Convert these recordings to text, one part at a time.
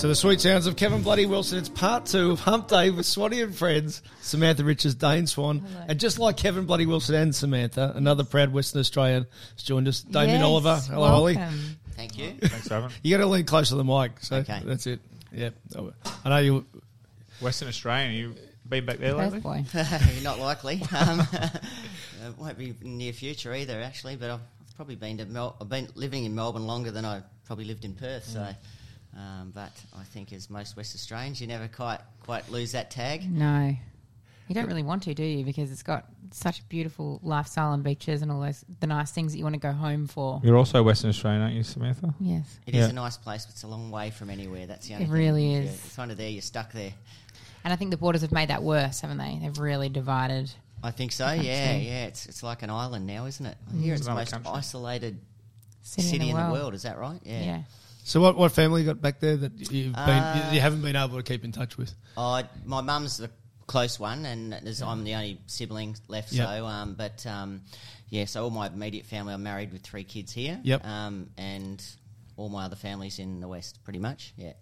To the sweet sounds of Kevin Bloody Wilson, it's part two of Hump Day with Swanee and friends, Samantha Richards, Dane Swan. And just like Kevin Bloody Wilson and Samantha, another proud Western Australian has joined us, Damien Yes, Oliver. Hello, Ollie. welcome. Thank you. Thanks, Ivan. You got to lean closer to the mic, so Okay. that's it. Yeah. I know you. Western Australian, you been back there lately? Perth boy. Not likely. Um, it won't be in the near future either, actually. But I've probably been to Mel- I've been living in Melbourne longer than I probably lived in Perth. So, um, but I think as most West Australians, you never quite quite lose that tag. No. You don't really want to, do you? Because it's got such a beautiful lifestyle and beaches and all those the nice things that you want to go home for. You're also Western Australian, aren't you, Samantha? Yes. It is Yeah. a nice place, but it's a long way from anywhere. That's the only It thing. really is. you're- It's kind of there. You're stuck there. And I think the borders have made that worse, haven't they? They've really divided. I think so. country. Yeah, yeah. It's it's like an island now, isn't it? I hear it's the another most country. isolated City, city, in the world. Is that right? Yeah. So, what, what family you got back there that you've been, Uh, you, you haven't been able to keep in touch with? Oh, my mum's the close one, and there's, I'm the only sibling left. Yep. So, um, but um, yeah, so all my immediate family, I'm married with three kids here. Yep. Um, and all my other families in the west, pretty much. Yeah.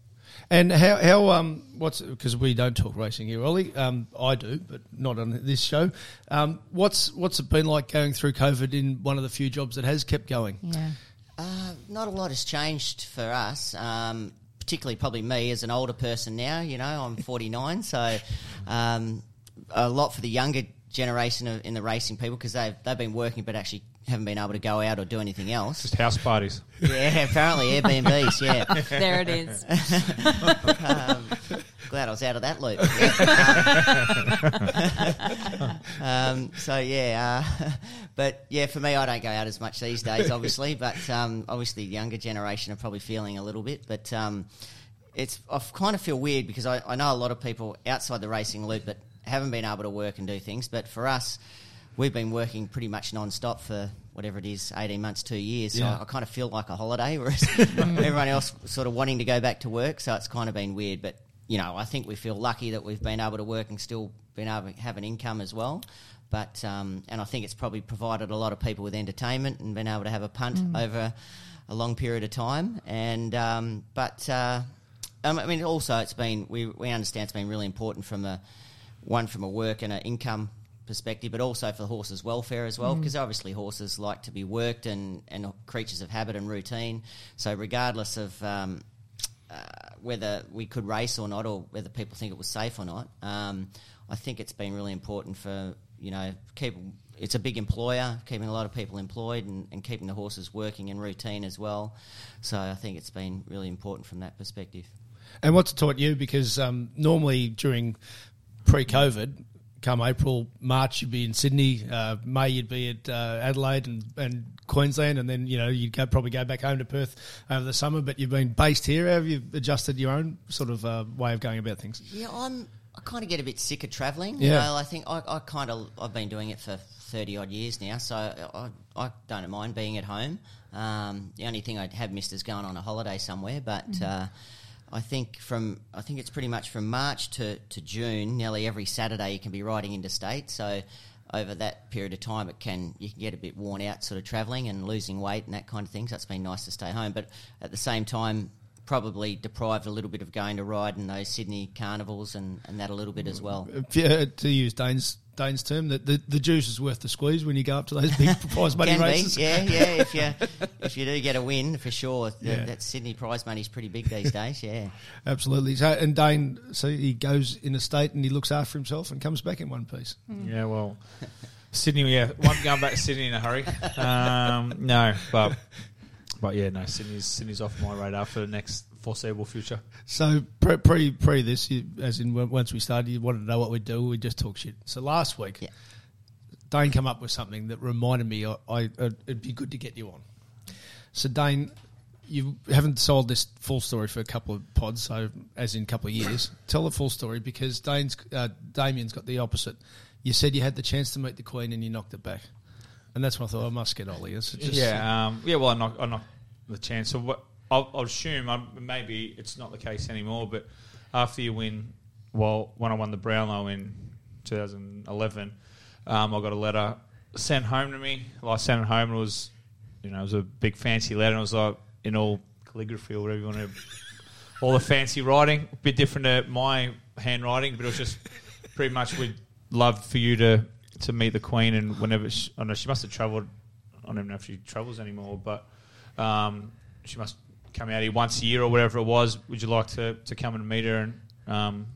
And how, how um, what's, because we don't talk racing here, Ollie. Um, I do, but not on this show. Um, what's, what's it been like going through COVID in one of the few jobs that has kept going? Yeah. Uh, not a lot has changed for us. Um, particularly probably me as an older person now. You know, I'm 49, so um, a lot for the younger generation of, in the racing people because they've they've been working but actually haven't been able to go out or do anything else. Just house parties. Yeah, apparently Airbnbs. Yeah. there it is. um, glad I was out of that loop. Yeah. um, so yeah, uh, but yeah, for me, I don't go out as much these days, obviously. But um, obviously, the younger generation are probably feeling a little bit. But um, it's I kind of feel weird because I, I know a lot of people outside the racing loop that haven't been able to work and do things. But for us, we've been working pretty much non-stop for whatever it is, 18 months, two years. So Yeah. I, I kind of feel like a holiday, whereas everyone else sort of wanting to go back to work. So it's kind of been weird. But, you know, I think we feel lucky that we've been able to work and still been able to have an income as well. But, um, and I think it's probably provided a lot of people with entertainment and been able to have a punt over a long period of time. And, um, but, uh, um, I mean, also it's been, we, we understand it's been really important from a, one from a work and an income perspective, but also for the horses' welfare as well, because obviously horses like to be worked and, and creatures of habit and routine. So regardless of um, uh, whether we could race or not, or whether people think it was safe or not, um, I think it's been really important for you know keep. It's a big employer, keeping a lot of people employed and, and keeping the horses working in routine as well. So I think it's been really important from that perspective. And what's it taught you? Because um, normally during pre-COVID, come April, March, you'd be in Sydney. Uh, May, you'd be at uh, Adelaide and, and Queensland, and then you know you'd go, probably go back home to Perth over the summer. But you've been based here. Have you adjusted your own sort of uh, way of going about things? Yeah, I'm. I kind of get a bit sick of travelling. Yeah. You know, I think I, I kind of I've been doing it for thirty odd years now, so I, I don't mind being at home. Um, the only thing I'd have missed is going on a holiday somewhere, but. Uh, I think from I think it's pretty much from March to, to June, nearly every Saturday you can be riding interstate. So over that period of time, it can you can get a bit worn out, sort of travelling and losing weight and that kind of thing. So it's been nice to stay home, but at the same time, probably deprived a little bit of going to ride in those Sydney carnivals and, and that a little bit as well. To use Dane's Dane's term, that the, the juice is worth the squeeze when you go up to those big prize money Can races. be, yeah, yeah. If you if you do get a win for sure, th- Yeah. that Sydney prize money is pretty big these days. Yeah, Absolutely. So, and Dane, so he goes in a state and he looks after himself and comes back in one piece. Yeah, well, Sydney. Yeah, one going back to Sydney in a hurry. Um, no, but but yeah, no. Sydney's Sydney's off my radar for the next foreseeable future. So pre pre, pre this, you, as in when- once we started, you wanted to know what we do. We just talk shit. So last week, Yeah. Dane come up with something that reminded me I, I it'd be good to get you on. So Dane, you haven't sold this full story for a couple of pods, so as in a couple of years. Tell the full story because Dane's uh, Damien's got the opposite. You said you had the chance to meet the Queen and you knocked it back, and that's when I thought I must get Ollie. It's just, yeah, um, yeah. Well, I knocked, I knocked the chance. So what? I'll, I'll assume i maybe it's not the case anymore. But after you win, well, when I won the Brownlow in 2011, um, I got a letter sent home to me. Well, I sent it home. And it was, you know, it was a big fancy letter. And it was like in all calligraphy or whatever you want to. All the fancy writing, a bit different to my handwriting, but it was just pretty much we'd love for you to to meet the Queen and whenever she, I know she must have travelled. I don't even know if she travels anymore, but um, she must come out here once a year or whatever it was. Would you like to, to come and meet her? And um,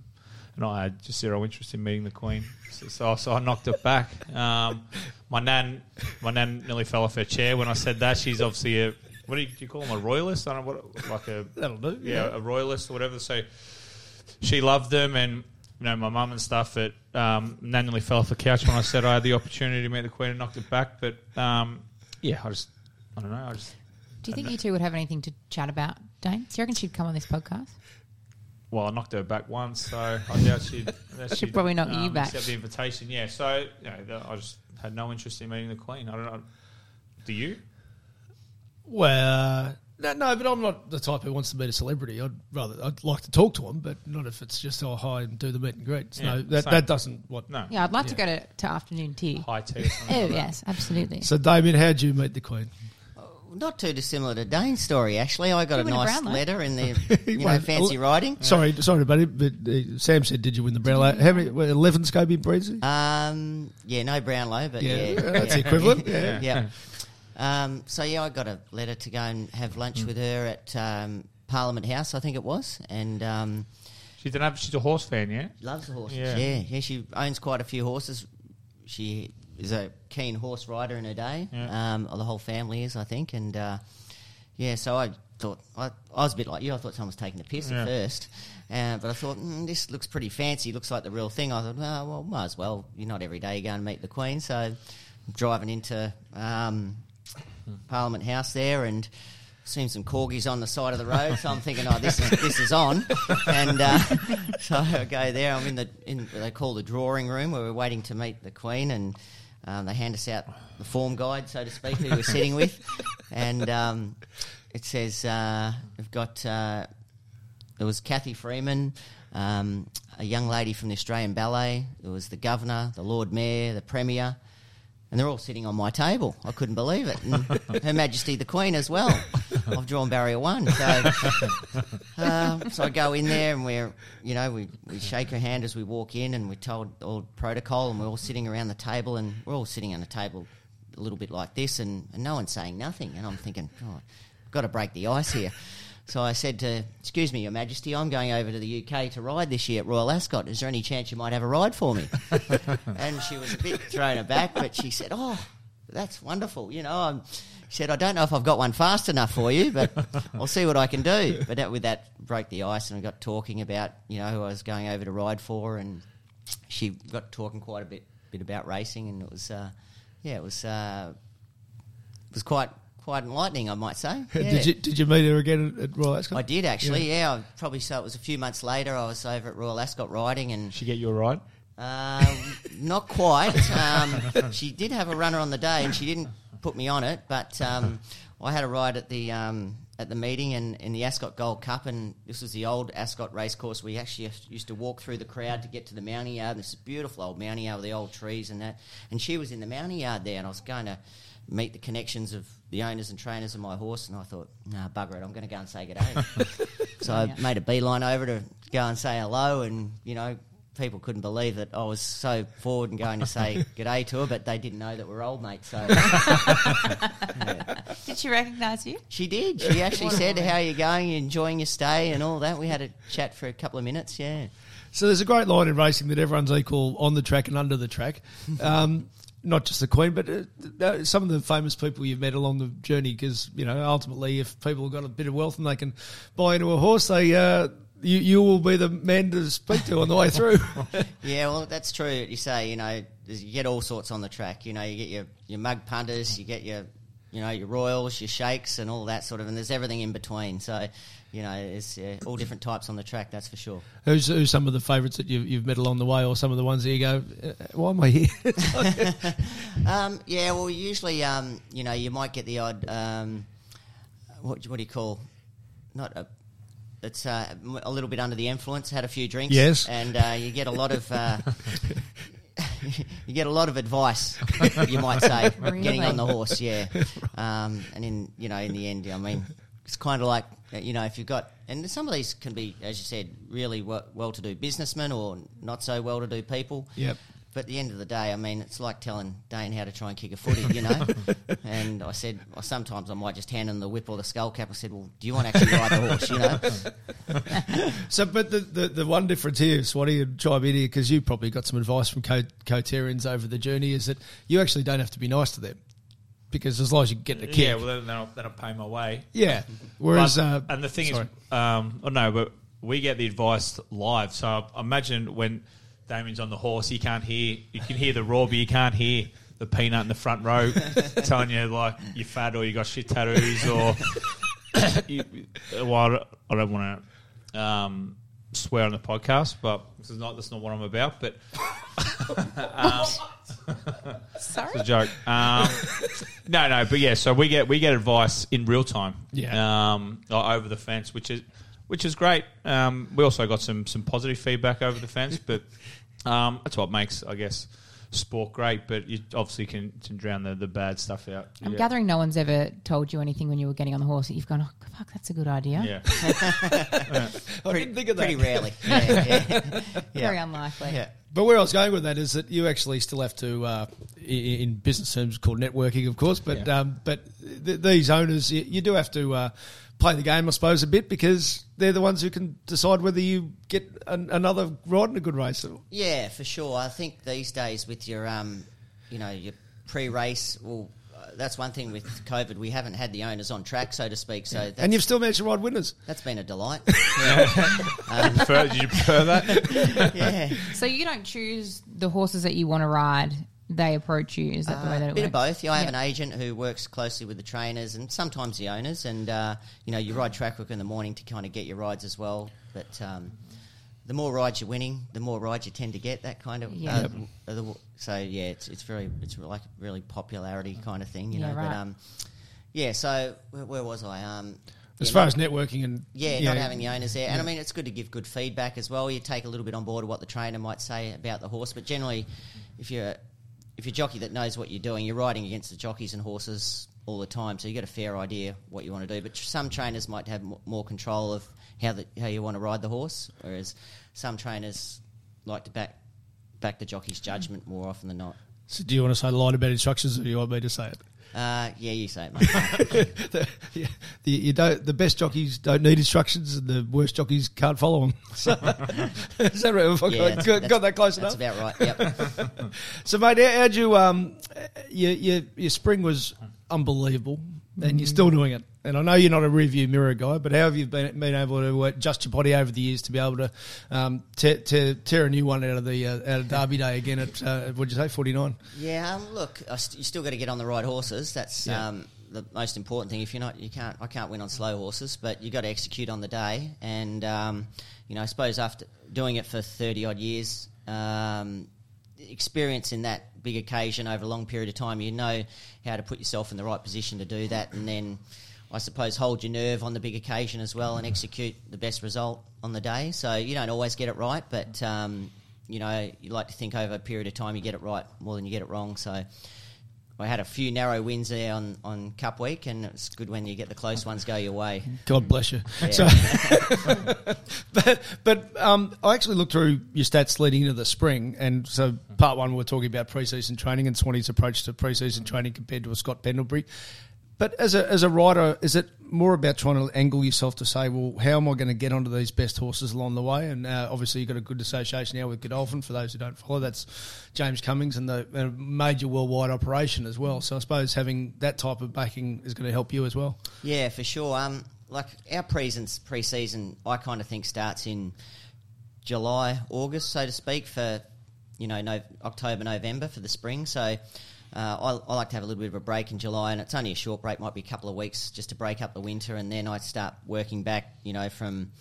and I had just zero interest in meeting the Queen, so, so, so I knocked it back. Um, my nan, my nan nearly fell off her chair when I said that. She's obviously a what do you, do you call them a royalist? I don't know what like a That'll do. yeah, a royalist or whatever. So she loved them, and you know my mum and stuff. It um, Nan nearly fell off the couch when I said I had the opportunity to meet the Queen and knocked it back. But um, yeah, I just I don't know. I just Do you think you two would have anything to chat about, Dane? Do you reckon she'd come on this podcast? well, I knocked her back once, so I doubt she'd. I doubt She'd probably knock um, you back. Accept the invitation, yeah. So you know, the- I just had no interest in meeting the Queen. I don't know. Do you? Well, no, no, but I'm not the type who wants to meet a celebrity. I'd rather I'd like to talk to them, but not if it's just oh hi and do the meet and greet. Yeah, no, that same. that doesn't what. No. Yeah, I'd like to go to, to afternoon tea. High tea. Oh, like yes, absolutely. So Damien, how'd you meet the Queen? Not too dissimilar to Dane's story. Actually, I got a win a nice Brownlow. letter in the you know fancy writing. Sorry, sorry, buddy, but uh, Sam said, "Did you win the Brownlow? How many? well, Eleven Scobie Breasley? Um, yeah, no Brownlow, but Yeah, yeah, that's the equivalent, yeah. yeah. Um, so yeah, I got a letter to go and have lunch Mm. with her at um, Parliament House, I think it was, and um, She's an she's a horse fan, yeah. loves the horses. Yeah. Yeah. yeah, She owns quite a few horses. She is a keen horse rider in her day. Yeah. Um, the whole family is, I think, and uh, yeah. So I thought I, I was a bit like you. I thought someone was taking the piss Yeah. at first, uh, but I thought mm, this looks pretty fancy. Looks like the real thing. I thought, well, well, might as well. You're not every day you go and meet the Queen, so I'm driving into um, Parliament House there and. Seen some corgis on the side of the road, so I'm thinking, oh, this is this is on, and uh, so I go there. I'm in the in they call the drawing room where we're waiting to meet the Queen, and um, they hand us out the form guide, so to speak, who we're sitting with, and um, it says uh, we've got uh, there was Cathy Freeman, um, a young lady from the Australian Ballet. There was the governor, the Lord Mayor, the Premier. And they're all sitting on my table. I couldn't believe it. And Her Majesty the Queen as well. I've drawn barrier one. So, uh, so I go in there and we're, you know, we, we shake her hand as we walk in and we're told all protocol and we're all sitting around the table and we're all sitting on a table a little bit like this and, and no one's saying nothing. And I'm thinking, oh, I've got to break the ice here. So I said to, excuse me, Your Majesty, I'm going over to the UK to ride this year at Royal Ascot. Is there any chance you might have a ride for me? and she was a bit thrown aback, but she said, oh, that's wonderful. You know, I'm, said, I don't know if I've got one fast enough for you, but I'll see what I can do. But that, with that, broke the ice and we got talking about, you know, who I was going over to ride for. And she got talking quite a bit, bit about racing. And it was, uh, yeah, it was, uh, it was quite, quite enlightening, I might say. Yeah. Did you did you meet her again at, at Royal Ascot? I did actually, yeah. I probably so it was a few months later. I was over at Royal Ascot riding, and She get you a ride? uh, not quite. Um, she did have a runner on the day, and she didn't put me on it. But um, I had a ride at the um, at the meeting and in the Ascot Gold Cup, and this was the old Ascot racecourse. We actually used to walk through the crowd to get to the mounting yard. And this is beautiful old mounting yard with the old trees and that. And she was in the mounting yard there, and I was going to meet the connections of the owners and trainers of my horse, and I thought, nah, bugger it, I'm going to go and say good day. so I made a beeline over to go and say hello, and you know, people couldn't believe that I was so forward and going to say good day to her, but they didn't know that we're old mates. So Did she recognise you? she did. She actually said, "How are you going? You enjoying your stay and all that?" We had a chat for a couple of minutes. Yeah. So there's a great line in racing that everyone's equal on the track and under the track. Um, not just the Queen, but uh, uh, some of the famous people you've met along the journey. Because you know, ultimately, if people have got a bit of wealth and they can buy into a horse, they uh, you you will be the man to speak to on the way through. Yeah, well, that's true. You say, you know, you get all sorts on the track. You know, you get your, your mug punters, you get your, you know, your royals, your sheikhs, and all that sort of, and there's everything in between. So, you know, it's yeah, all different types on the track. That's for sure. who's, who's some of the favourites that you've, you've met along the way, or some of the ones that you go, uh, why am I here? Um, yeah, well, usually, um, you know, you might get the odd, um, what, what do you call, not a, it's uh, a little bit under the influence. Had a few drinks, Yes. and uh, you get a lot of. Uh, you get a lot of advice, you might say, getting on the horse, yeah. Um, and in you know, in the end, I mean, it's kind of like uh, you know, if you've got, and some of these can be, as you said, really well- well-to-do businessmen or not so well-to-do people. Yep. But at the end of the day, I mean, it's like telling Dane how to try and kick a footy, you know. and I said, well, sometimes I might just hand him the whip or the skull cap. I said, well, do you want to actually ride the horse, you know? So, but the, the, the one difference here, Swatty, and chime in here because you probably got some advice from co- co-Terrians over the journey, is that you actually don't have to be nice to them because as long as you get the kick, Yeah, well, then I'll, then I'll pay my way. yeah. Whereas, But- uh, and the thing sorry. is, um, oh no, but we get the advice live. So I imagine when Damien's on the horse, he can't hear. You can hear the roar, but you can't hear the peanut in the front row telling you like you're fat or you got shit tattoos or. you, well, I don't want to um, swear on the podcast, but this is not that's not what I'm about. But Sorry. it's a joke. Um, no, no, but yeah. So we get we get advice in real time. Yeah. Um, over the fence, which is which is great. Um, we also got some some positive feedback over the fence, but um, that's what makes I guess sport great. But you obviously can, can drown the, the bad stuff out. I'm yeah. gathering no one's ever told you anything when you were getting on the horse that you've gone, oh, fuck, that's a good idea. Yeah. I didn't think of that. Pretty rarely. Yeah, yeah. Very yeah. unlikely. yeah. But where I was going with that is that you actually still have to, uh, in business terms, called networking, of course. But um, but th- these owners, you, you do have to uh, play the game, I suppose, a bit because they're the ones who can decide whether you get an, another ride in a good race. Yeah, for sure. I think these days with your, um, you know, your pre-race, well, uh, that's one thing with COVID. We haven't had the owners on track, so to speak. So that's, And you've still managed to ride winners. that's been a delight. Prefer- did you prefer that? yeah, So you don't choose the horses that you want to ride. They approach you. Is that the way that a it Uh, bit works? of both. Yeah, I have Yeah. an agent who works closely with the trainers and sometimes the owners, and uh, you know, you ride track work in the morning to kind of get your rides as well. But um, the more rides you're winning, the more rides you tend to get. That kind of Yeah. uh, the- so yeah, it's it's very it's like really popularity kind of thing, you Yeah, know. But um, yeah, so where, where was I? Um, As yeah, far not- as networking and yeah, you not know, having the owners there. And I mean, it's good to give good feedback as well. You take a little bit on board of what the trainer might say about the horse. But generally, if you're if you're a jockey that knows what you're doing, you're riding against the jockeys and horses all the time, so you get a fair idea what you want to do. But some trainers might have mo- more control of how the, how you want to ride the horse, whereas some trainers like to back back the jockey's judgment more often than not. So do you want to say the line about instructions, or do you want me to say it? Uh, yeah, you say it, mate. the, yeah, the, you don't. The best jockeys don't need instructions, and the worst jockeys can't follow them. So, is that right? Have Yeah, got, that's- got, that's- got that close That's enough? about right. Yep. So, mate, how, how'd you? Um, your, your your spring was unbelievable, and you're still doing it. And I know you're not a review mirror guy, but how have you been, been able to adjust your body over the years to be able to um, tear, tear, tear a new one out of the uh, out of Derby Day again at uh, what'd you say, forty nine? Yeah, um, look, I st- you still got to get on the right horses. That's Yeah. um, the most important thing. If you're not, you can't. I can't win on slow horses, but you got to execute on the day. And um, you know, I suppose after doing it for thirty odd years, um, experience in that big occasion over a long period of time, you know how to put yourself in the right position to do that, and then I suppose hold your nerve on the big occasion as well and execute the best result on the day. So you don't always get it right, but um, you know you like to think over a period of time you get it right more than you get it wrong. So. I had a few narrow wins there on, on Cup Week, and it's good when you get the close ones go your way. God bless you. Yeah. So, but but um, I actually looked through your stats leading into the spring, and so part one we we're talking about preseason training and Swanee's approach to preseason training compared to a Scott Pendlebury. But as a as a rider, is it more about trying to angle yourself to say, well, how am I going to get onto these best horses along the way? And uh, obviously, you've got a good association now with Godolphin. For those who don't follow, that's James Cummings and the a major worldwide operation as well. So I suppose having that type of backing is going to help you as well. Yeah, for sure. Um, like our pre-season, pre-season, I kind of think starts in July, August, so to speak, for you know no, October, November for the spring. So. Uh, I, I like to have a little bit of a break in July, and it's only a short break, might be a couple of weeks just to break up the winter, and then I start working back, you know, from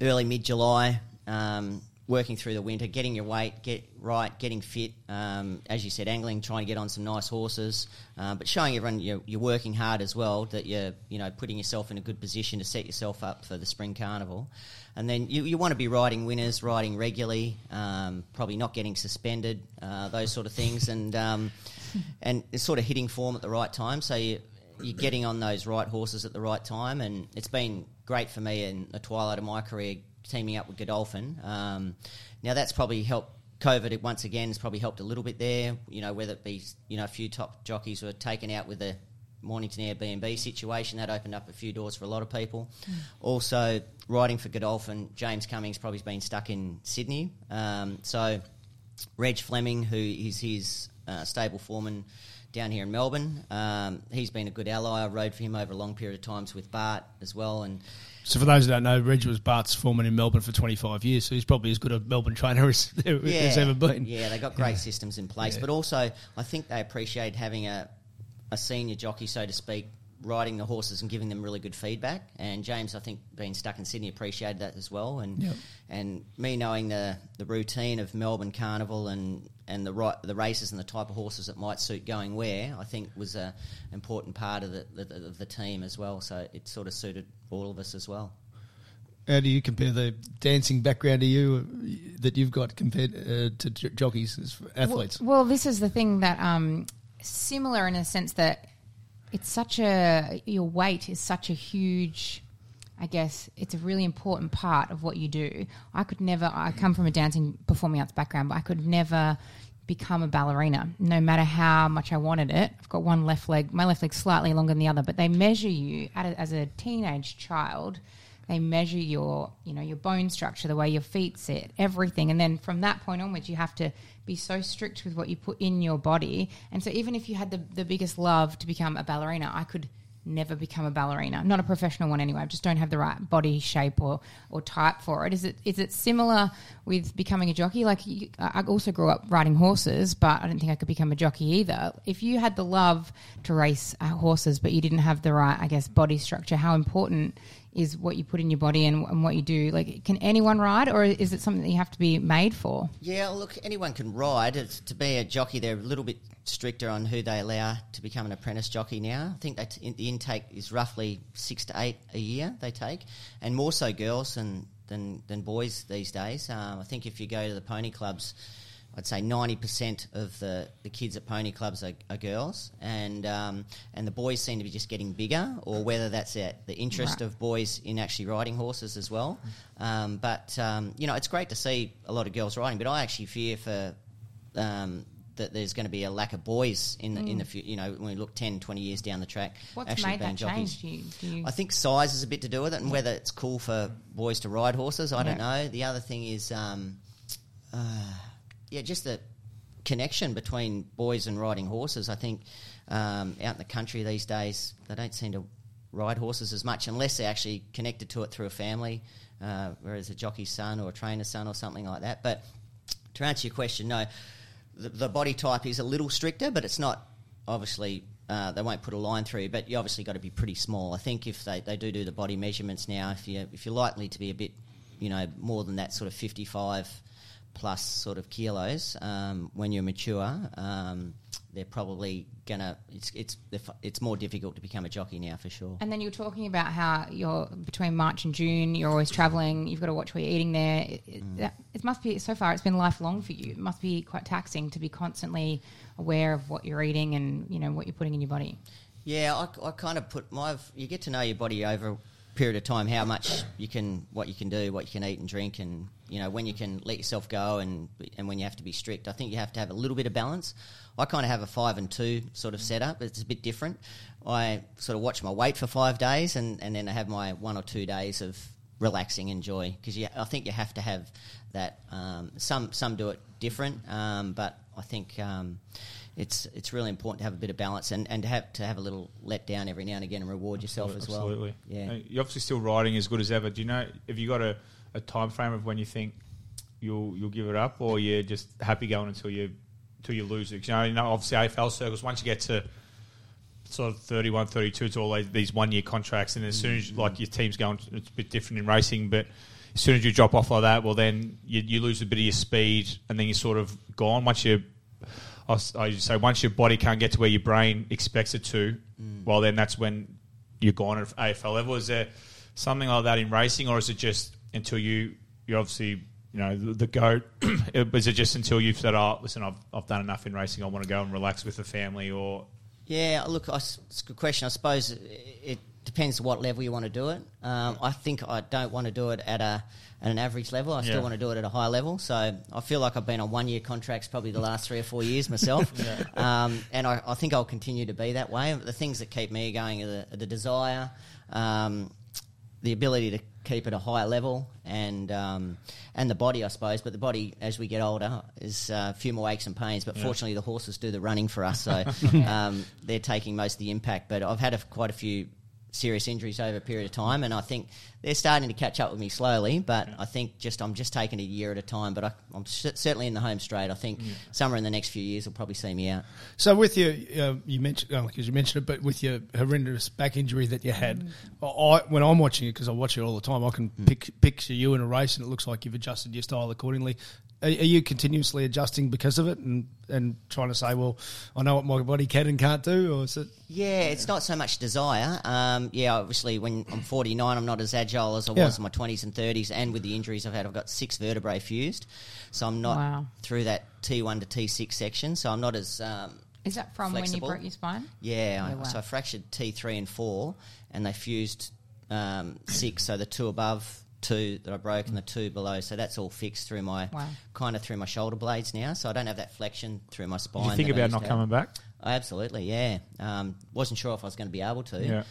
early mid July, um, working through the winter, getting your weight get right, getting fit. Um, as you said, angling, trying to get on some nice horses, uh, but showing everyone you're, you're working hard as well. That you're you know putting yourself in a good position to set yourself up for the spring carnival, and then you, you want to be riding winners, riding regularly, um, probably not getting suspended, uh, those sort of things, and um, and sort of hitting form at the right time. So you you're getting on those right horses at the right time, and it's been great for me in the twilight of my career teaming up with Godolphin. Um, now that's probably helped. COVID once again has probably helped a little bit there. You know, whether it be you know a few top jockeys were taken out with the Mornington Airbnb situation that opened up a few doors for a lot of people. Also, riding for Godolphin, James Cummings probably been stuck in Sydney. Um, so, Reg Fleming, who is his uh, stable foreman down here in Melbourne, um, he's been a good ally. I rode for him over a long period of times with Bart as well, and So for those who don't know, Reg was Bart's foreman in Melbourne for 25 years, so he's probably as good a Melbourne trainer as there has ever been. Yeah, they got great systems in place, but also I think they appreciate having a a senior jockey, so to speak, riding the horses and giving them really good feedback. And James, I think, being stuck in Sydney, appreciated that as well. And Yep. and me knowing the the routine of Melbourne Carnival and and the right the races and the type of horses that might suit going where, I think was a important part of the, the of the team as well. So it sort of suited all of us as well. How do you compare the dancing background to you that you've got compared uh, to j- jockeys as athletes? Well, well, this is the thing that um, similar in a sense that it's such a your weight is such a huge. I guess it's a really important part of what you do. I could never. I come from a dancing performing arts background, but I could never become a ballerina, no matter how much I wanted it. I've got one left leg. My left leg's slightly longer than the other, but they measure you a, as a teenage child they measure your you know your bone structure the way your feet sit everything. And then from that point onwards you have to be so strict with what you put in your body. And so even if you had the, the biggest love to become a ballerina i could never become a ballerina. Not a professional one anyway. I just don't have the right body shape or or type for it. Is it is it similar with becoming a jockey? Like you, i also grew up riding horses but i didn't think i could become a jockey either. If you had the love to race uh, horses but you didn't have the right i guess body structure how important is what you put in your body and, and what you do. Like, can anyone ride, or is it something that you have to be made for? Yeah, look, anyone can ride. It's, to be a jockey, they're a little bit stricter on who they allow to become an apprentice jockey now. I think that the intake is roughly six to eight a year they take, and more so girls than than, than boys these days. Um, I think if you go to the pony clubs, I'd say ninety percent of the, the kids at pony clubs are, are girls, and um, and the boys seem to be just getting bigger, or whether that's it, the interest Right. of boys in actually riding horses as well. Um, but um, you know, it's great to see a lot of girls riding, but I actually fear for um, that there's going to be a lack of boys in the in the fu- you know when we look 10, 20 years down the track. What's actually made that jockeys. change? Do you, do you I think size is a bit to do with it, and whether it's cool for boys to ride horses, I don't know. The other thing is, um, uh, yeah, just the connection between boys and riding horses. I think um, out in the country these days, they don't seem to ride horses as much unless they're actually connected to it through a family, uh, whereas a jockey's son or a trainer's son or something like that. But to answer your question, no, the, the body type is a little stricter, but it's not obviously. Uh, they won't put a line through, but you obviously got to be pretty small. I think if they, they do do the body measurements now, if you if you're likely to be a bit, you know, more than that sort of 55 plus sort of kilos, um, when you're mature, um, they're probably gonna. It's it's it's more difficult to become a jockey now for sure. And then you're talking about how you're between March and June. You're always travelling. You've got to watch what you're eating there. It, Mm. that, it must be so far. It's been lifelong for you. It must be quite taxing to be constantly aware of what you're eating and you know what you're putting in your body. Yeah, I, I kind of put my. You get to know your body over a period of time, how much you can, what you can do, what you can eat and drink, and you know when you can let yourself go, and and when you have to be strict. I think you have to have a little bit of balance. I kind of have a five and two sort of setup. It's a bit different. I sort of watch my weight for five days, and, and then I have my one or two days of relaxing and joy because I think you have to have that. Um, some some do it different, um, but I think um, it's it's really important to have a bit of balance and, and to have to have a little let down every now and again and reward yourself as well. Absolutely. Yeah. You're obviously still riding as good as ever. Do you know have you got a, a time frame of when you think you'll you'll give it up, or you're just happy going until you until you lose it? You know, you know, obviously AFL circles. Once you get to sort of 31, 32, it's all these- these one year contracts, and as soon as mm-hmm. like your team's going, it's a bit different in racing, but. As soon as you drop off like that, well, then you, you lose a bit of your speed, and then you're sort of gone. Once you I s- I used to say once your body can't get to where your brain expects it to, mm. well, then that's when you're gone at AFL level. Is there something like that in racing, or is it just until you you obviously you know the, the goat? is it just until you've said, "Oh, listen, I've I've done enough in racing. I want to go and relax with the family," or Yeah, look, I it's a good question. I suppose it- it depends what level you want to do it. Um, I think I don't want to do it at a at an average level. I still Yeah. want to do it at a high level. So I feel like I've been on one year contracts probably the last three or four years myself, um, and I, I think I'll continue to be that way. The things that keep me going are the, are the desire. Um, the ability to keep at a higher level and um, and the body, I suppose. But the body, as we get older, is uh, a few more aches and pains. But fortunately, the horses do the running for us, so um, they're taking most of the impact. But I've had a, quite a few serious injuries over a period of time, and I think they're starting to catch up with me slowly. But I think just I'm just taking a year at a time. But I, I'm cer- certainly in the home straight. I think somewhere in the next few years will probably see me out. So with your, uh, you mentioned, because you mentioned it, but with your horrendous back injury that you had, I, when I'm watching it, because I watch it all the time, I can pic, picture you in a race, and it looks like you've adjusted your style accordingly. Are, are you continuously adjusting because of it, and and trying to say, well, I know what my body can and can't do, or is it? Yeah, it's not so much desire. Um, yeah, obviously, when I'm 49, I'm not as agile as I Yeah. was in my 20s and 30s, and with the injuries I've had, I've got six vertebrae fused, so I'm not Wow. through that T1 to T6 section. So I'm not as um, Is that from Flexible. when you broke your spine? yeah. Yeah, I, wow. So I fractured T3 and four, and they fused um, six. So the two above two that I broke, and the two below. So that's all fixed through my Wow. kind of through my shoulder blades now. So I don't have that flexion through my spine. Did you think about not coming back? Oh, absolutely, yeah. Um, wasn't sure if I was going to be able to. Yeah.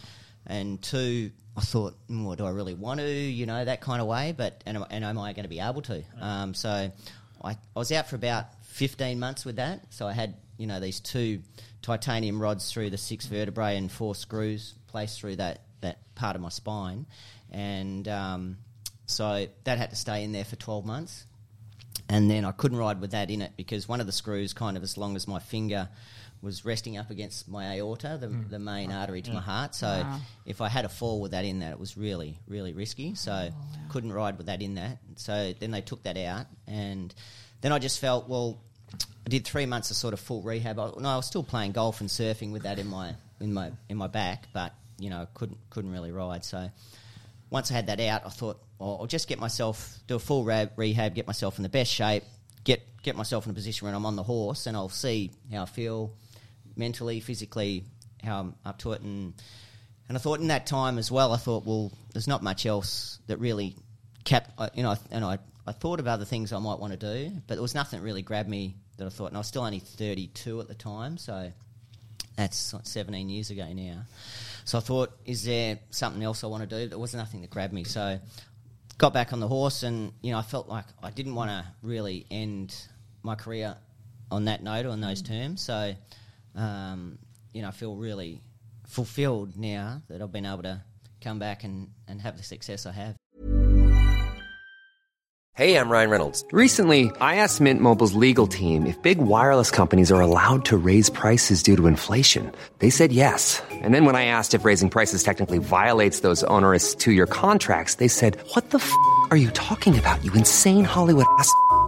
And two, I thought, mm, well, do I really want to? You know, that kind of way. But and, am- and am I going to be able to? Um, so I, I was out for about fifteen months with that. So I had you know these two titanium rods through the six vertebrae and four screws placed through that that part of my spine, and um, so that had to stay in there for twelve months and then I couldn't ride with that in it because one of the screws, kind of as long as my finger, was resting up against my aorta, the, mm. the main oh, artery to my heart. So Wow. if I had a fall with that in that, it was really, really risky. So oh, couldn't ride with that in that. So then they took that out, and then I just felt well. I did three months of sort of full rehab. I, no, I was still playing golf and surfing with that in my in my in my back, but you know couldn't couldn't really ride. So once I had that out, I thought, well, I'll just get myself do a full rehab, rehab, get myself in the best shape, get get myself in a position where I'm on the horse, and I'll see how I feel mentally, physically, how I'm up to it, and and I thought in that time as well, I thought, well, there's not much else that really kept, uh, you know, and I I thought of other things I might want to do, but there was nothing that really grabbed me that I thought, and I was still only 32 at the time, so that's like 17 years ago now. So I thought, is there something else I want to do? There was nothing that grabbed me. So got back on the horse, and you know, I felt like I didn't want to really end my career on that note or on those terms. So, um, you know, I feel really fulfilled now that I've been able to come back and, and have the success I have. Hey, I'm Ryan Reynolds. Recently, I asked Mint Mobile's legal team if big wireless companies are allowed to raise prices due to inflation. They said yes. And then when I asked if raising prices technically violates those onerous two year contracts, they said, What the f are you talking about, you insane Hollywood ass?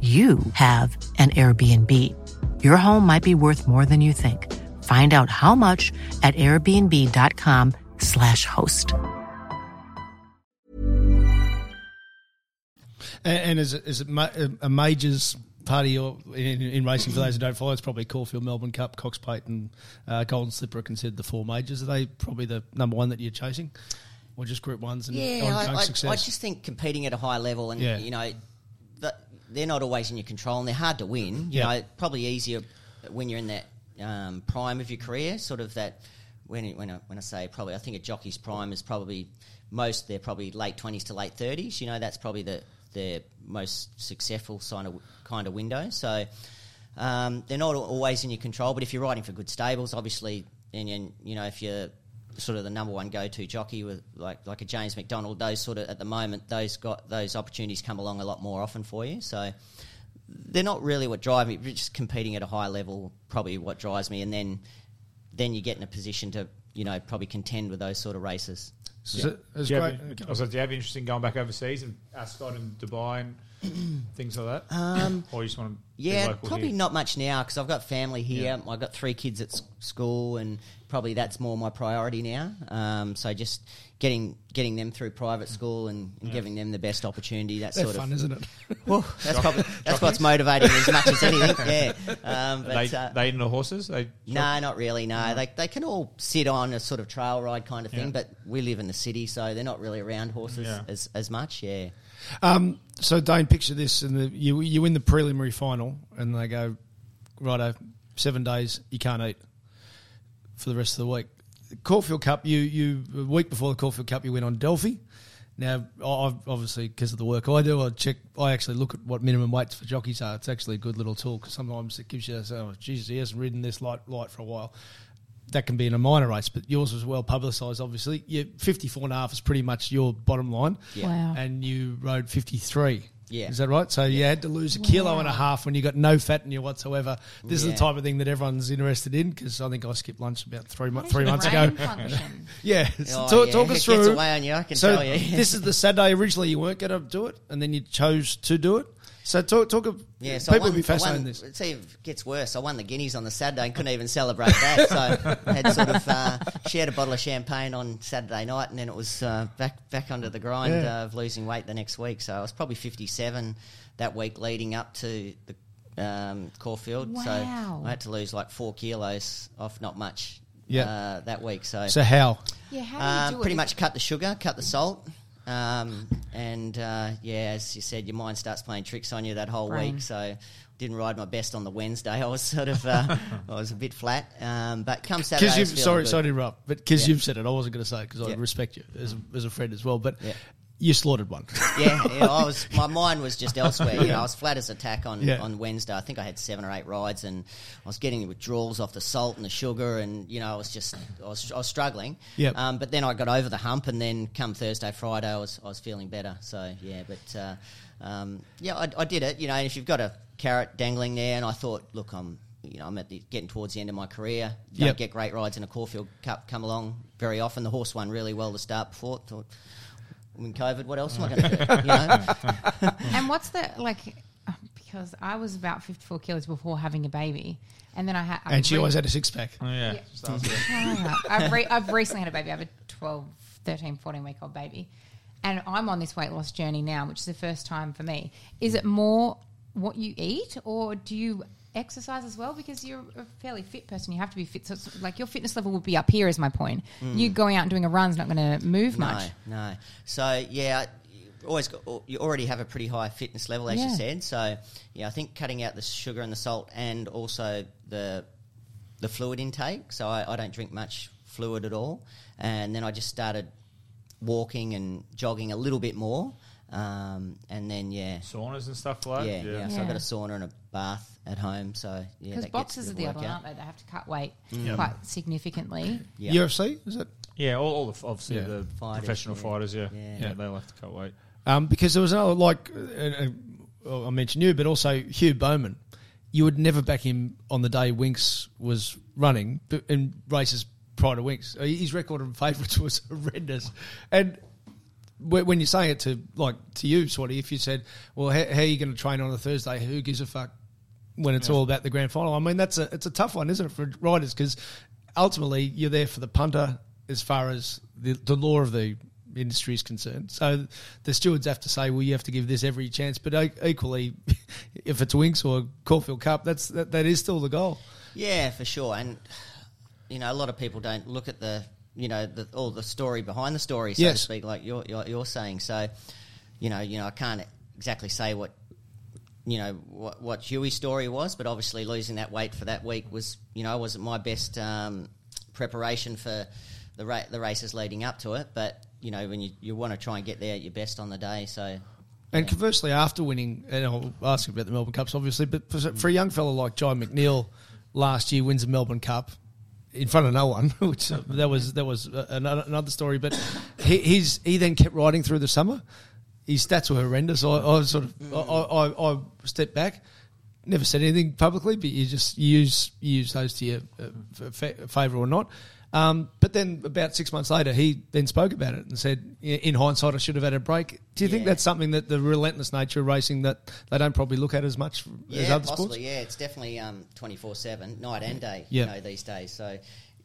you have an Airbnb. Your home might be worth more than you think. Find out how much at airbnb.com/slash host. And, and is it, is it ma- a majors party or in, in racing for those who don't follow? It's probably Caulfield, Melbourne Cup, Cox Plate, and uh, Golden Slipper are considered the four majors. Are they probably the number one that you're chasing, or just Group Ones and Yeah, ongoing I, I, success? I just think competing at a high level, and Yeah. you know, that they're not always in your control, and they're hard to win. You Yeah. know, probably easier when you're in that um, prime of your career, sort of that. When it, when I, when I say probably, I think a jockey's prime is probably most. They're probably late twenties to late thirties. You know, that's probably the their most successful kind of kind of window. So. Um, they're not always in your control, but if you're riding for good stables, obviously, and, and you know if you're sort of the number one go-to jockey with like like a James McDonald, those sort of at the moment those got those opportunities come along a lot more often for you. So they're not really what drive me. Just competing at a high level, probably what drives me, and then then you get in a position to you know probably contend with those sort of races. Is it- it's Do you, great. have, also, do you have interest in going back overseas and Ascot and Dubai and things like that? Um, or you just want to Yeah, be local probably here? not much now because I've got family here. Yeah. I've got three kids at school, and probably that's more my priority now. Um, so just getting getting them through private school and, and giving them the best opportunity. That They're sort fun, of isn't it? Well, that's probably that's what's motivating as much as anything. Yeah, um, Are but they, uh, they in the horses? They no, not really. No, they they can all sit on a sort of trail ride kind of thing, Yeah. but we live in the city, so they're not really around horses Yeah. as as much. Yeah. Um, so Dane, picture this: and the, you you win the preliminary final, and they go, righto, seven days you can't eat for the rest of the week. Caulfield Cup, you you a week before the Caulfield Cup, you went on Delphi. Now, I've obviously because of the work I do, I check. I actually look at what minimum weights for jockeys are. It's actually a good little tool because sometimes it gives you, oh, Jesus, he hasn't ridden this light light for a while. That can be in a minor race, but yours was well publicised. Obviously, you 54 and a half is pretty much your bottom line. Yeah. Wow. And you rode 53. Yeah. Is that right? So you had to lose a kilo and a half when you got no fat in you whatsoever. This is the type of thing that everyone's interested in because I think I skipped lunch about three, mo- three months ago. brain function? Yeah. Oh, so Oh, talk, yeah, talk it us gets through. away on you, I can so tell you. this is the Saturday. Originally, you weren't going to do it, and then you chose to do it. So talk, talk. of- Yeah, so I people won, will be fascinated I in won, this. See, if it gets worse. I won the Guineas on the Saturday and couldn't even celebrate that. So I had sort of uh, shared a bottle of champagne on Saturday night, and then it was uh, back back under the grind Yeah. uh, of losing weight the next week. So I was probably 57 that week leading up to the um, Caulfield. Wow. So I had to lose like four kilos off not much Yeah. uh, that week. So, So how? Yeah, how do um, you do pretty it? much cut the sugar, cut the salt. Um, and uh, yeah, as you said, your mind starts playing tricks on you that whole Brain. week. So didn't ride my best on the Wednesday. I was sort of uh, I was a bit flat. Um, but come Saturday, Because I you've sorry, good. sorry to interrupt, but because Yeah. you've said it, I wasn't going to say it because I respect you as, as a friend as well. But Yeah. You slaughtered one. yeah, yeah, I was. My mind was just elsewhere. You know, I was flat as a tack on Yeah. on Wednesday. I think I had seven or eight rides, and I was getting withdrawals off the salt and the sugar, and you know, I was just I was, I was struggling. Yep. Um, but then I got over the hump, and then come Thursday, Friday, I was I was feeling better. So yeah, but uh, um, yeah, I, I did it. You know, and if you've got a carrot dangling there, and I thought, look, I'm. You know, I'm at the, getting towards the end of my career. Don't Yep. get great rides in a Caulfield Cup come along very often. The horse won really well to start before. Thought, I'm in COVID. What else am I going to do? You know? and what's the like? uh, Because I was about fifty-four kilos before having a baby, and then I had. and she always had a six pack. Oh, yeah. Yeah. Just. I've, re- I've recently had a baby. I have a 12, 13, 14 week old baby. And I'm on this weight loss journey now, which is the first time for me. Is it more what you eat or do you exercise as well? Because you're a fairly fit person. You have to be fit. So it's like your fitness level would be up here, is my point. You going out and doing a run's not going to move much. No, no. So yeah, always got, you already have a pretty high fitness level, as you said. So yeah, I think cutting out the sugar and the salt, and also the the fluid intake. So I, I don't drink much fluid at all, and then I just started walking and jogging a little bit more, um, and then yeah, Saunas and stuff like yeah, that. yeah, So I've got a sauna and a bath at home. So yeah, Because that boxers are the of other one, aren't they? They have to cut weight quite significantly. Yeah. UFC is it? Yeah, all, all the obviously Yeah. the Fighters, professional yeah. fighters. Yeah. Yeah. yeah, they'll have to cut weight. Um, because there was another like uh, uh, well, I mentioned you, but also Hugh Bowman. You would never back him on the day Winx was running but in races prior to Winx. Uh, His record of favourites was horrendous, and when you're saying it to like to you, Swatty, if you said, "Well, how, how are you going to train on a Thursday? Who gives a fuck?" When it's all about the grand final, I mean that's a it's a tough one, isn't it, for riders? Because ultimately you're there for the punter as far as the, the law of the industry is concerned. So the stewards have to say, well, you have to give this every chance. But equally, if it's Winx or Caulfield Cup, that's that, that is still the goal. Yeah, for sure. And you know, a lot of people don't look at the you know the, all the story behind the story, so Yes. to speak, like you're, you're you're saying. So, you know, you know, I can't exactly say what you know what what Huey's story was, but obviously losing that weight for that week was you know wasn't my best um, preparation for the ra- the races leading up to it. But you know, when you you want to try and get there at your best on the day, so. And conversely, after winning, and I'll ask about the Melbourne Cups, obviously, but for, for a young fellow like Jye McNeil, last year wins the Melbourne Cup in front of no one, which uh, that was that was uh, another, another story. But he, he's he then kept riding through the summer. His stats were horrendous. I, I sort of I, I, I stepped back, never said anything publicly, but you just use you use those to your uh, fa- favour or not. Um, but then about six months later, he then spoke about it and said, "In hindsight, I should have had a break." Do you think that's something that the relentless nature of racing that they don't probably look at as much as Yeah, other possibly. sports? Yeah, it's definitely um twenty four seven, night and day. Yeah. You know these days, so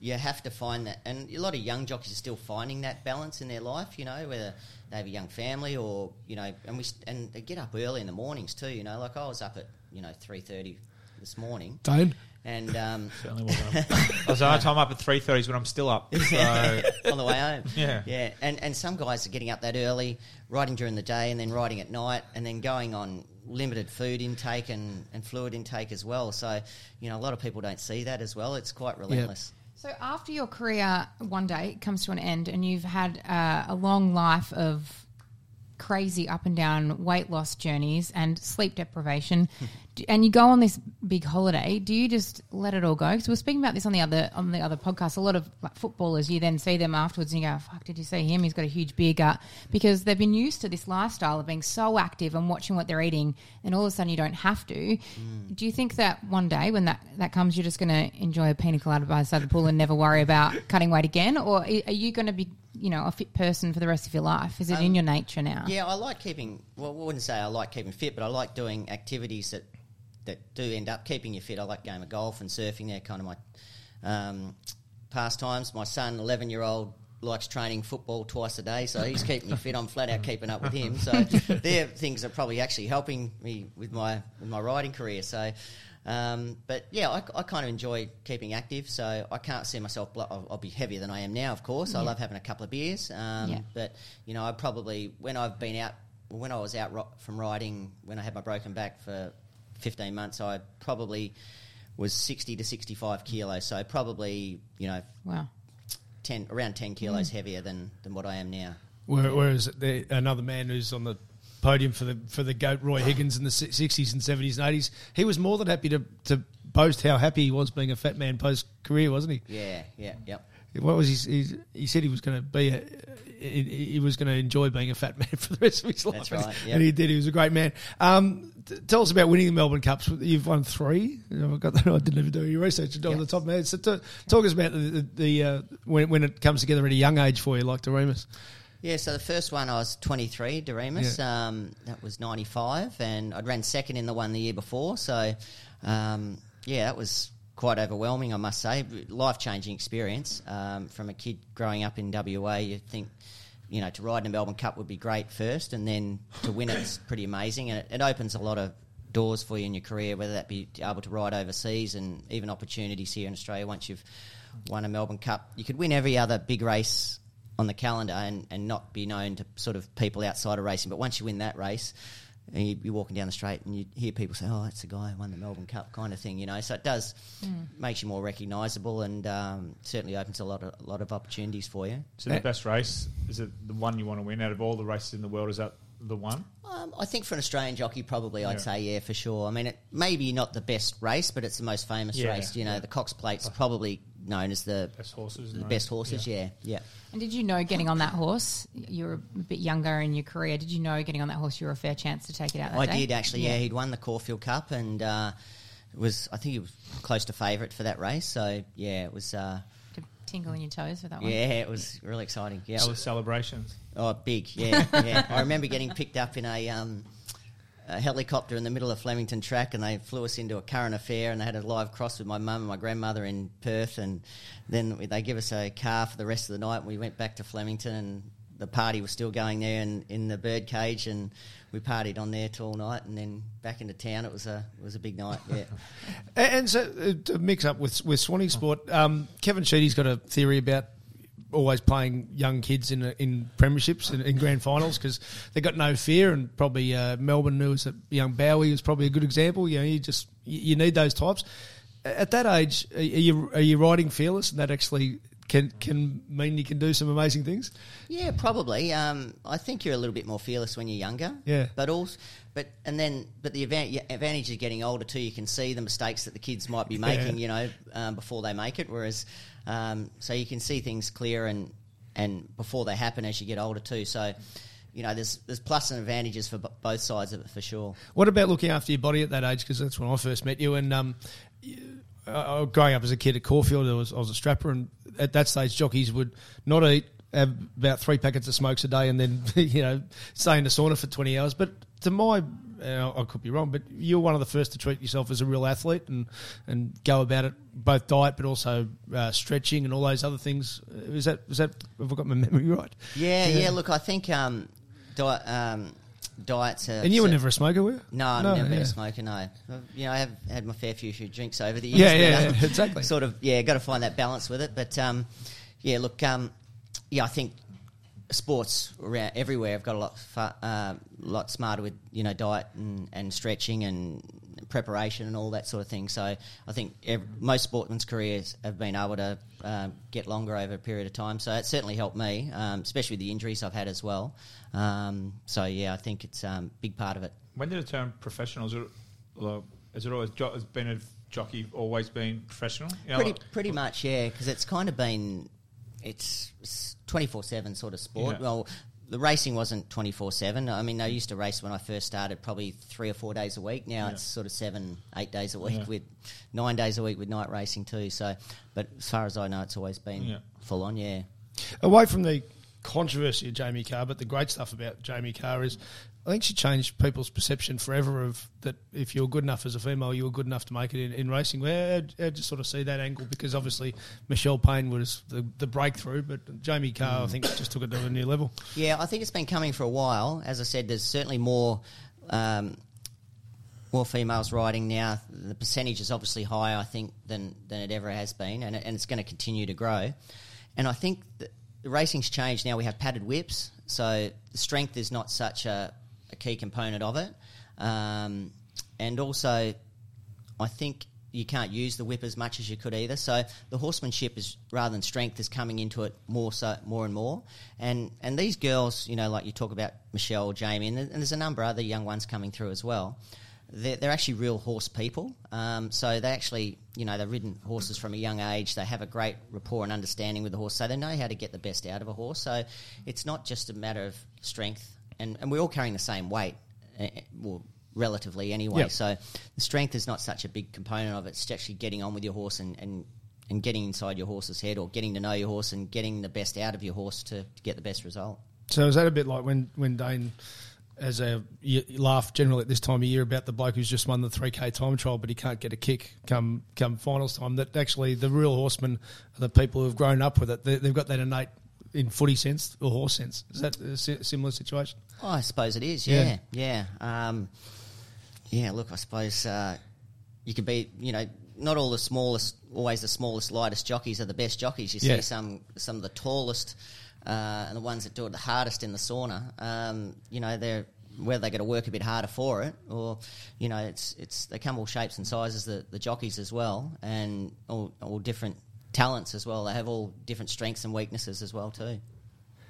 you have to find that, and a lot of young jockeys are still finding that balance in their life. You know, whether they have a young family or you know, and we and they get up early in the mornings too. You know, like I was up at you know three thirty this morning, Dane, and um, Certainly wasn't. I was the only time up at three thirty when I'm still up. So on the way home. Yeah. yeah, and and some guys are getting up that early, riding during the day, and then riding at night, and then going on limited food intake and, and fluid intake as well. So, you know, a lot of people don't see that as well. It's quite relentless. So after your career one day comes to an end and you've had uh, a long life of crazy up and down weight loss journeys and sleep deprivation. And you go on this big holiday do you just let it all go? Because we we're speaking about this on the other on the other podcast. A lot of like, footballers you then see them afterwards and you go oh, fuck did you see him? He's got a huge beer gut. Because they've been used to this lifestyle of being so active and watching what they're eating and all of a sudden you don't have to. Mm. Do you think that one day when that, that comes you're just going to enjoy a pina colada by the side of the pool and never worry about cutting weight again? Or are you going to be you know a fit person for the rest of your life is it in your nature now Yeah, I like keeping. Well, I wouldn't say I like keeping fit, but I like doing activities that that do end up keeping you fit. I like game of golf and surfing. They're kind of my um, pastimes. My son, eleven year old, likes training football twice a day, so he's keeping me fit. I'm flat out keeping up with him. So they're things that are probably actually helping me with my with my riding career. So. Um, but yeah, I, I kind of enjoy keeping active, so I can't see myself. Blo- I'll, I'll be heavier than I am now, of course. I love having a couple of beers, um, Yeah. but you know, I probably when I've been out, when I was out ro- from riding, when I had my broken back for fifteen months, I probably was sixty to sixty-five kilos. So probably you know wow ten around ten kilos heavier than than what I am now. Whereas the, another man who's on the podium for the for the goat, Roy Higgins, in the sixties and seventies and eighties, he was more than happy to to boast how happy he was being a fat man post career, wasn't he? Yeah, yeah, yep. What was he? He, he said he was going to be. A, he, he was going to enjoy being a fat man for the rest of his life. That's right, yep. and he did. He was a great man. Um, t- tell us about winning the Melbourne Cups. You've won three. I got that. I didn't even do any research on the top head. So t- talk us about the, the, the uh, when when it comes together at a young age for you, like Doriemus. Yeah, so the first one I was 23, Doriemus. Um, that was 95, and I'd ran second in the one the year before. So, um, yeah, that was quite overwhelming, I must say. Life changing experience. Um, from a kid growing up in WA, you think, you know, to ride in a Melbourne Cup would be great first, and then to win it's pretty amazing. And it, it opens a lot of doors for you in your career, whether that be able to ride overseas and even opportunities here in Australia once you've won a Melbourne Cup. You could win every other big race on the calendar and, and not be known to sort of people outside of racing. But once you win that race, and you, you're walking down the straight and you hear people say, "Oh, that's the guy who won the Melbourne Cup," kind of thing, you know. So it does makes you more recognisable and um, certainly opens a lot of a lot of opportunities for you. So the best race is it the one you want to win out of all the races in the world? Is that the one? Um, I think for an Australian jockey, probably I'd say yeah for sure. I mean, it maybe not the best race, but it's the most famous Yeah, race. You know, yeah. the Cox Plate's probably known as the Best horses. the no? best horses. Yeah, yeah. And did you know getting on that horse? You were a bit younger in your career. Did you know getting on that horse you were a fair chance to take it out? That I day? did actually. Yeah. he'd won the Caulfield Cup and uh, was I think he was close to favourite for that race. So yeah, it was. Uh, To tingle in your toes for that one. yeah, it was really exciting. Yeah, How was celebrations? Oh, big, yeah, yeah. I remember getting picked up in a, um, a helicopter in the middle of Flemington track, and they flew us into a current affair, and they had a live cross with my mum and my grandmother in Perth, and then they give us a car for the rest of the night. And we went back to Flemington, and the party was still going there in, in the bird cage, and we partied on there till all night, and then back into town. It was a it was a big night. Yeah. And, and so uh, to mix up with with Swanee Sport, um, Kevin Sheedy's got a theory about always playing young kids in in premierships and in grand finals because they got no fear and probably uh, Melbourne knew a young Bowie was probably a good example. You know, you just you need those types. At that age, are you are you riding fearless and that actually can can mean you can do some amazing things? Yeah, probably. Um, I think you're a little bit more fearless when you're younger. Yeah. But also, but and then, but the advan- advantage of getting older too, you can see the mistakes that the kids might be making. You know, um, before they make it. Whereas, um, so you can see things clear and and before they happen as you get older too. So. You know, there's there's plus and advantages for b- both sides of it for sure. What about looking after your body at that age? Because that's when I first met you. And um, uh, uh, growing up as a kid at Caulfield, I was, I was a strapper, and at that stage, jockeys would not eat, have about three packets of smokes a day, and then you know stay in the sauna for twenty hours. But to my, uh, I could be wrong, but you're one of the first to treat yourself as a real athlete and and go about it both diet, but also uh, stretching and all those other things. Uh, Is that is that have I got my memory right? Yeah, yeah. look, I think um, diet, um, diets. Are And you were never a smoker, were you? No, I've never been a smoker. No, you know, I have had my fair few few drinks over the years. Yeah, yeah, yeah, exactly. Sort of, yeah, got to find that balance with it. But um, yeah, look, um, yeah, I think sports around everywhere have got a lot, fa- uh, lot smarter with you know diet and, and stretching and preparation and all that sort of thing. So I think ev- most sportsmen's careers have been able to um, get longer over a period of time. So it certainly helped me, um, especially with the injuries I've had as well. Um, so yeah, I think it's a um, big part of it. When did it turn professional? Is it, like, it always jo- has been a jockey always been professional? You know, Pretty, like- pretty much, yeah. Because it's kind of been it's twenty four seven sort of sport. Yeah. Well, the racing wasn't twenty four seven. I mean, I used to race when I first started, probably three or four days a week. Now Yeah. it's sort of seven, eight days a week Yeah. with nine days a week with night racing too. So, but as far as I know, it's always been Yeah. full on. Yeah. away from the controversy of Jamie Kah, but the great stuff about Jamie Kah is I think she changed people's perception forever of that if you're good enough as a female, you were good enough to make it in, in racing. Where I just sort of see that angle because obviously Michelle Payne was the, the breakthrough, but Jamie Kah I think just took it to a new level. Yeah, I think it's been coming for a while. As I said, there's certainly more um, more females riding now. The percentage is obviously higher, I think, than than it ever has been, and, and it's going to continue to grow. And I think the racing's changed now. We have padded whips, so the strength is not such a, a key component of it. Um, and also, I think you can't use the whip as much as you could either. So the horsemanship is rather than strength is coming into it more so more and more. And and these girls, you know, like you talk about Michelle, Jamie, and, and there's a number of other young ones coming through as well. They're, they're actually real horse people. Um, so they actually, you know, they've ridden horses from a young age. They have a great rapport and understanding with the horse. So they know how to get the best out of a horse. So it's not just a matter of strength. And, and we're all carrying the same weight, eh, eh, well, relatively anyway. Yep. So the strength is not such a big component of it. It's actually getting on with your horse and, and, and getting inside your horse's head or getting to know your horse and getting the best out of your horse to, to get the best result. So is that a bit like when when Dane, as a you laugh generally at this time of year about the bloke who's just won the three k time trial, but he can't get a kick come come finals time. That actually the real horsemen are the people who have grown up with it. They, they've got that innate in footy sense or horse sense. Is that a similar situation? Oh, I suppose it is. Yeah. Yeah, yeah. Um, yeah. Look, I suppose uh, you could be. You know, not all the smallest, always the smallest, lightest jockeys are the best jockeys. You see some some of the tallest. uh, and the ones that do it the hardest in the sauna, um, you know, they're whether they got to work a bit harder for it, or you know, it's it's they come all shapes and sizes. The the jockeys as well, and all, all different talents as well. They have all different strengths and weaknesses as well too.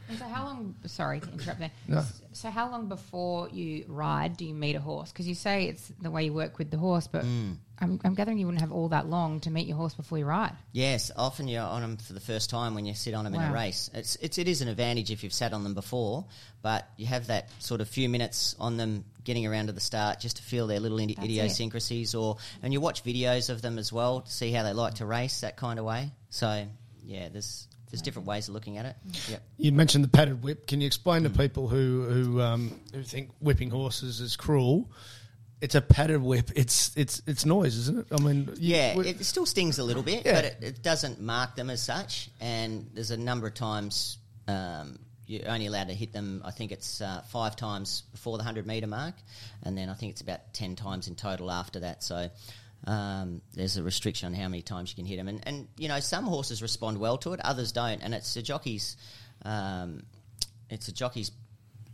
And so, how long? Sorry to interrupt there. No. So, how long before you ride do you meet a horse? Because you say it's the way you work with the horse, but Mm. I'm, I'm gathering you wouldn't have all that long to meet your horse before you ride. Yes, often you're on them for the first time when you sit on them in a race. It's, it's it is an advantage if you've sat on them before, but you have that sort of few minutes on them getting around to the start just to feel their little idi- That's it. idiosyncrasies, or and you watch videos of them as well to see how they like to race that kind of way. So yeah, there's there's different ways of looking at it. Yep. You mentioned the padded whip. Can you explain to people who who um, who think whipping horses is cruel? It's a padded whip. It's it's it's noise, isn't it? I mean, you- Yeah, it still stings a little bit, Yeah. but it, it doesn't mark them as such. And there's a number of times um, you're only allowed to hit them. I think it's uh, five times before the hundred meter mark, and then I think it's about ten times in total after that. So. Um, there's a restriction on how many times you can hit them, and, and you know some horses respond well to it, others don't, and it's a jockey's um, it's a jockey's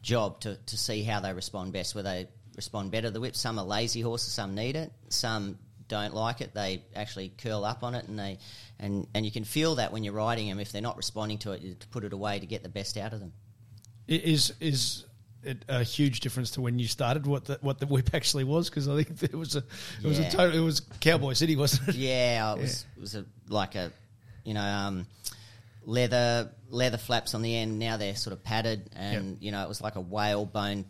job to, to see how they respond best, whether they respond better to the whip. Some are lazy horses, some need it, some don't like it. They actually curl up on it, and they and, and you can feel that when you're riding them. If they're not responding to it, you to put it away to get the best out of them. i- is is it a huge difference to when you started what the what the whip actually was? Because I think it was a it was a total, it was Cowboy City, wasn't it? Yeah, it was it was a, like a you know um, leather leather flaps on the end. Now they're sort of padded, and you know it was like a whalebone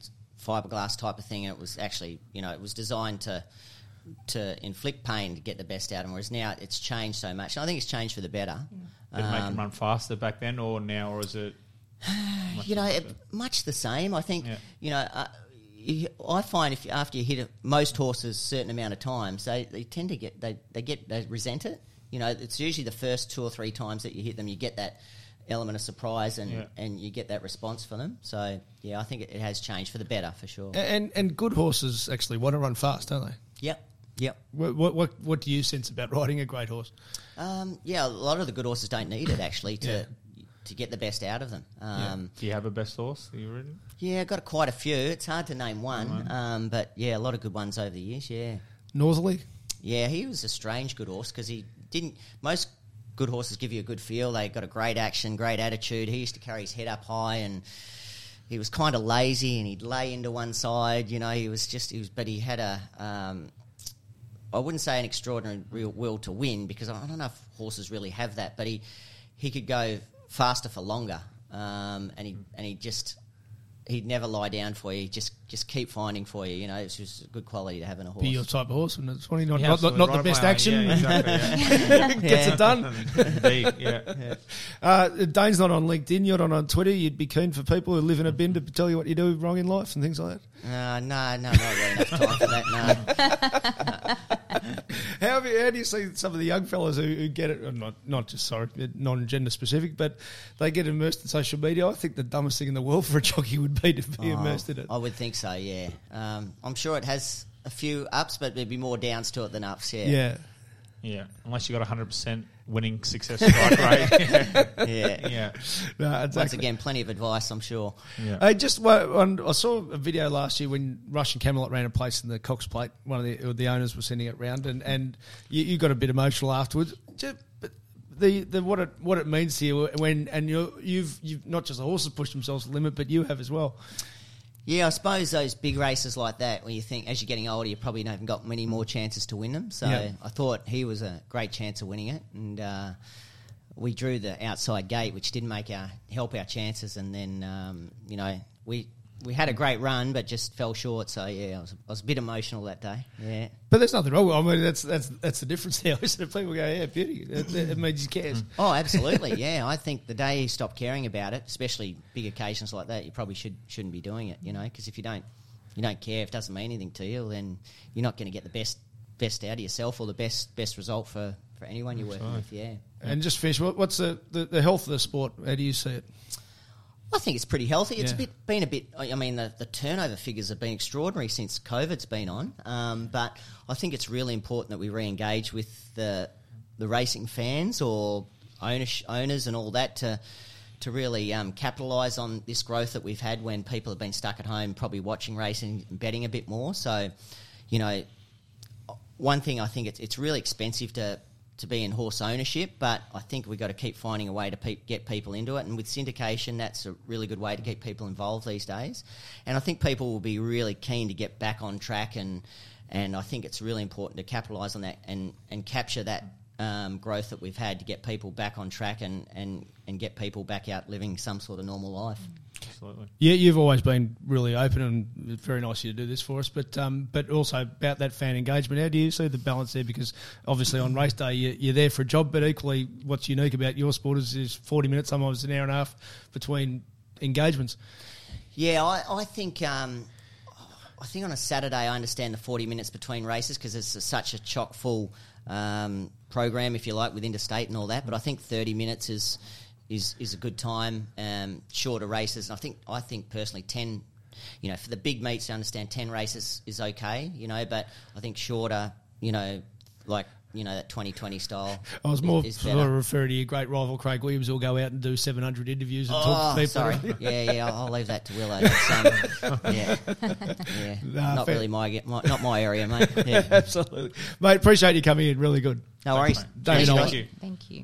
fiberglass type of thing. And it was actually you know it was designed to to inflict pain to get the best out of them. Whereas now it's changed so much, and I think it's changed for the better. Did it make Um, them run faster back then, or now, or is it? you know, it, much the same. I think Yeah. you know. Uh, you- I find if after you hit it, most horses a certain amount of times, they, they tend to get they, they get they resent it. You know, it's usually the first two or three times that you hit them, you get that element of surprise and Yeah. and you get that response for them. So yeah, I think it, it has changed for the better for sure. And and good horses actually want to run fast, don't they? Yep, yep. What what what, what do you sense about riding a great horse? Um, yeah, a lot of the good horses don't need it actually to. Yeah. To get the best out of them, um, Do you have a best horse? Are you ridden? yeah, I've got quite a few. It's hard to name one, um, but yeah, a lot of good ones over the years. Yeah, Northerly. Yeah, he was a strange good horse because he didn't. Most good horses give you a good feel. They got a great action, great attitude. He used to carry his head up high and he was kind of lazy and he'd lay into one side. You know, he was just he was, but he had a. Um, I wouldn't say an extraordinary real will to win because I don't know if horses really have that, but he he could go faster for longer, um, and he and he just he'd never lie down for you. Just just keep finding for you. You know, it's just a good quality to have in a horse. Be your type of horse, and it's funny, not Yeah, not, not, absolutely. not the best action. alley. Yeah, exactly, Gets it done. yeah. Indeed, yeah. Uh, Dane's not on LinkedIn. You're not on Twitter. You'd be keen for people who live in a bin to tell you what you do wrong in life and things like that. Uh, no, no, not really enough time for that. No. How, have you, how do you see some of the young fellas who, who get it? Not not just sorry, non gender specific, but they get immersed in social media. I think the dumbest thing in the world for a jockey would be to be immersed in it. I would think so. Yeah, um, I'm sure it has a few ups, but there'd be more downs to it than ups. Yeah, Yeah. Yeah, unless you got hundred percent winning success strike rate. yeah. yeah, No, Once again, plenty of advice. I'm sure. yeah. I just on, I saw a video last year when Russian Camelot ran a place in the Cox Plate. One of the the owners was sending it round, and, and you, you got a bit emotional afterwards. Ju- but the, the what it what it means to you when and you you've you've not just the horses pushed themselves to the limit, but you have as well. Yeah, I suppose those big races like that, where you think as you're getting older, you probably haven't got many more chances to win them. So Yeah. I thought he was a great chance of winning it, and uh, we drew the outside gate, which didn't make our help our chances. And then um, you know we we had a great run, but just fell short. So yeah, I was, I was a bit emotional that day. Yeah. But there's nothing wrong. with I mean, that's that's that's the difference now. Isn't it? People go, yeah, beauty. It, it means he cares. Oh, absolutely. yeah, I think the day you stop caring about it, especially big occasions like that, you probably should shouldn't be doing it. You know, because if you don't you don't care, if it doesn't mean anything to you, then you're not going to get the best best out of yourself or the best best result for, for anyone you're working with. Yeah. And just finish. What, what's the, the the health of the sport? How do you see it? I think it's pretty healthy. It's a bit been a bit. I mean, the, the turnover figures have been extraordinary since COVID's been on. Um, but I think it's really important that we re-engage with the the racing fans or owners owners and all that to to really um, capitalise on this growth that we've had when people have been stuck at home, probably watching racing and betting a bit more. So, you know, one thing I think it's it's really expensive to to be in horse ownership, but I think we've got to keep finding a way to pe- get people into it. And with syndication, that's a really good way to keep people involved these days. And I think people will be really keen to get back on track, and and I think it's really important to capitalise on that and and capture that. Um, growth that we've had to get people back on track and, and, and get people back out living some sort of normal life. Absolutely. Yeah, you've always been really open, and it's very nice of you to do this for us. But um, but also about that fan engagement. How do you see the balance there? Because obviously on race day you, you're there for a job, but equally, what's unique about your sport is, is 40 minutes, sometimes an hour and a half between engagements. Yeah, I, I think um, I think on a Saturday I understand the forty minutes between races because it's a, such a chock full um, program, if you like, with interstate and all that. But I think thirty minutes is is is a good time. Um, shorter races, and I think I think personally ten. You know, for the big meets, I understand ten races is okay. You know, but I think shorter. You know, like you know that twenty twenty style. I was more is sort of referring to your great rival Craig Williams, who'll go out and do 700 interviews and talk Oh, to people. sorry. Yeah, yeah. I'll, I'll leave that to Willow. That's, um, yeah, yeah. Nah, not fair. really my, my not my area, mate. Yeah. Absolutely, mate. Appreciate you coming in. Really good. No worries. David Thanks, Nolan. Thank you. Thank you.